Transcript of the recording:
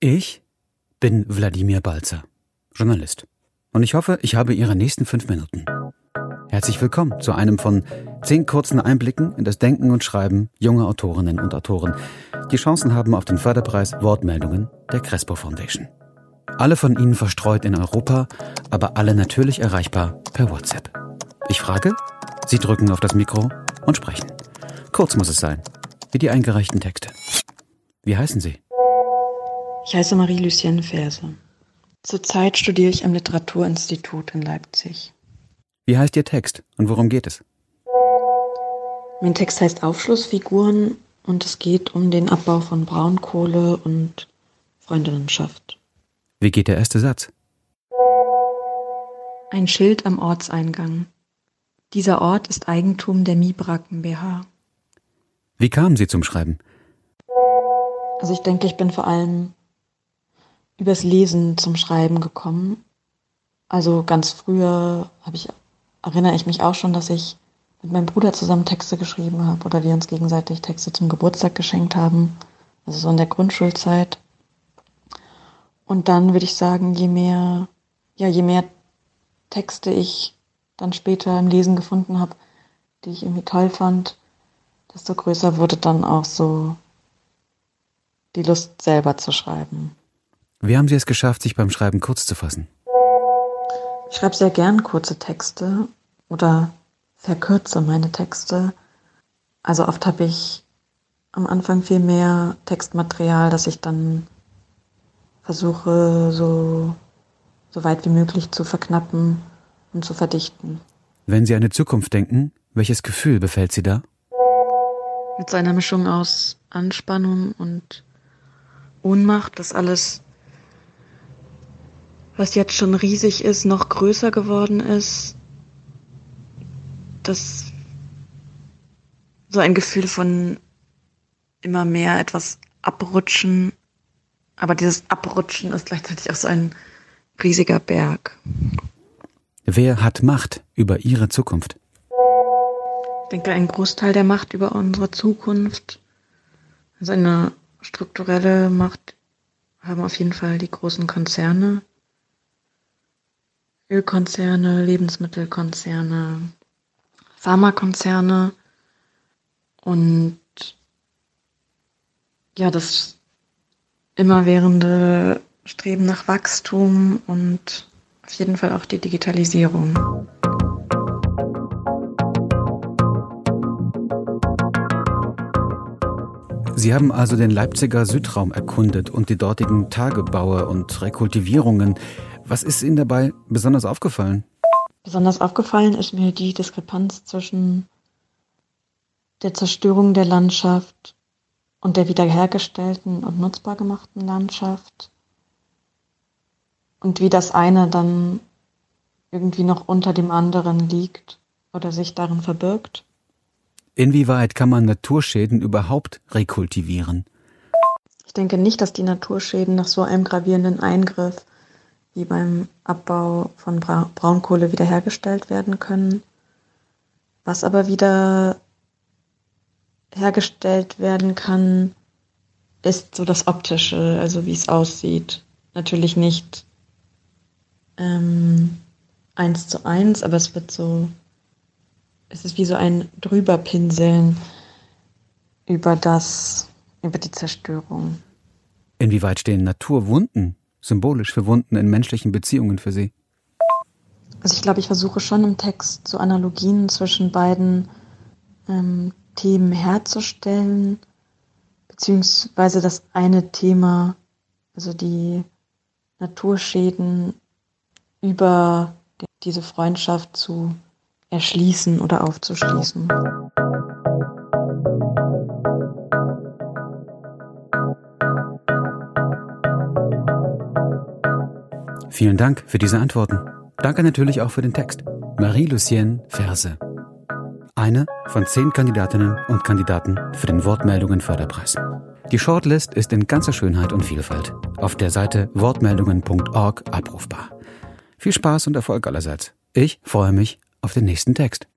Ich bin Wladimir Balzer, Journalist. Und ich hoffe, ich habe Ihre nächsten fünf Minuten. Herzlich willkommen zu einem von zehn kurzen Einblicken in das Denken und Schreiben junger Autorinnen und Autoren, die Chancen haben auf den Förderpreis Wortmeldungen der Crespo Foundation. Alle von Ihnen verstreut in Europa, aber alle natürlich erreichbar per WhatsApp. Ich frage, Sie drücken auf das Mikro und sprechen. Kurz muss es sein, wie die eingereichten Texte. Wie heißen Sie? Ich heiße Marie-Lucienne Ferse. Zurzeit studiere ich am Literaturinstitut in Leipzig. Wie heißt Ihr Text und worum geht es? Mein Text heißt Aufschlussfiguren und es geht um den Abbau von Braunkohle und Freundinnenschaft. Wie geht der erste Satz? Ein Schild am Ortseingang. Dieser Ort ist Eigentum der Mibraken BH. Wie kamen Sie zum Schreiben? Also ich denke, ich bin vor allem übers Lesen zum Schreiben gekommen. Also ganz früher habe ich, erinnere ich mich auch schon, dass ich mit meinem Bruder zusammen Texte geschrieben habe oder wir uns gegenseitig Texte zum Geburtstag geschenkt haben. Also so in der Grundschulzeit. Und dann würde ich sagen, je mehr, ja, je mehr Texte ich dann später im Lesen gefunden habe, die ich irgendwie toll fand, desto größer wurde dann auch so die Lust selber zu schreiben. Wie haben Sie es geschafft, sich beim Schreiben kurz zu fassen? Ich schreibe sehr gern kurze Texte oder verkürze meine Texte. Also oft habe ich am Anfang viel mehr Textmaterial, das ich dann versuche, so, so weit wie möglich zu verknappen und zu verdichten. Wenn Sie an die Zukunft denken, welches Gefühl befällt Sie da? Mit seiner Mischung aus Anspannung und Ohnmacht, dass alles was jetzt schon riesig ist, noch größer geworden ist. Das so ein Gefühl von immer mehr etwas abrutschen. Aber dieses Abrutschen ist gleichzeitig auch so ein riesiger Berg. Wer hat Macht über Ihre Zukunft? Ich denke, ein Großteil der Macht über unsere Zukunft, also eine strukturelle Macht, haben auf jeden Fall die großen Konzerne. Ölkonzerne, Lebensmittelkonzerne, Pharmakonzerne und ja, das immerwährende Streben nach Wachstum und auf jeden Fall auch die Digitalisierung. Sie haben also den Leipziger Südraum erkundet und die dortigen Tagebaue und Rekultivierungen. Was ist Ihnen dabei besonders aufgefallen? Besonders aufgefallen ist mir die Diskrepanz zwischen der Zerstörung der Landschaft und der wiederhergestellten und nutzbar gemachten Landschaft und wie das eine dann irgendwie noch unter dem anderen liegt oder sich darin verbirgt. Inwieweit kann man Naturschäden überhaupt rekultivieren? Ich denke nicht, dass die Naturschäden nach so einem gravierenden Eingriff die beim Abbau von Bra Braunkohle wiederhergestellt werden können. Was aber wieder hergestellt werden kann, ist so das Optische, also wie es aussieht. Natürlich nicht ähm, eins zu eins, aber es wird so, es ist wie so ein Drüberpinseln über das, über die Zerstörung. Inwieweit stehen Naturwunden symbolisch für Wunden in menschlichen Beziehungen für Sie? Also ich glaube, ich versuche schon im Text so Analogien zwischen beiden ähm, Themen herzustellen, beziehungsweise das eine Thema, also die Naturschäden über diese Freundschaft zu erschließen oder aufzuschließen. Vielen Dank für diese Antworten. Danke natürlich auch für den Text. Marie-Lucienne Verse. Eine von zehn Kandidatinnen und Kandidaten für den Wortmeldungen Förderpreis. Die Shortlist ist in ganzer Schönheit und Vielfalt auf der Seite wortmeldungen.org abrufbar. Viel Spaß und Erfolg allerseits. Ich freue mich auf den nächsten Text.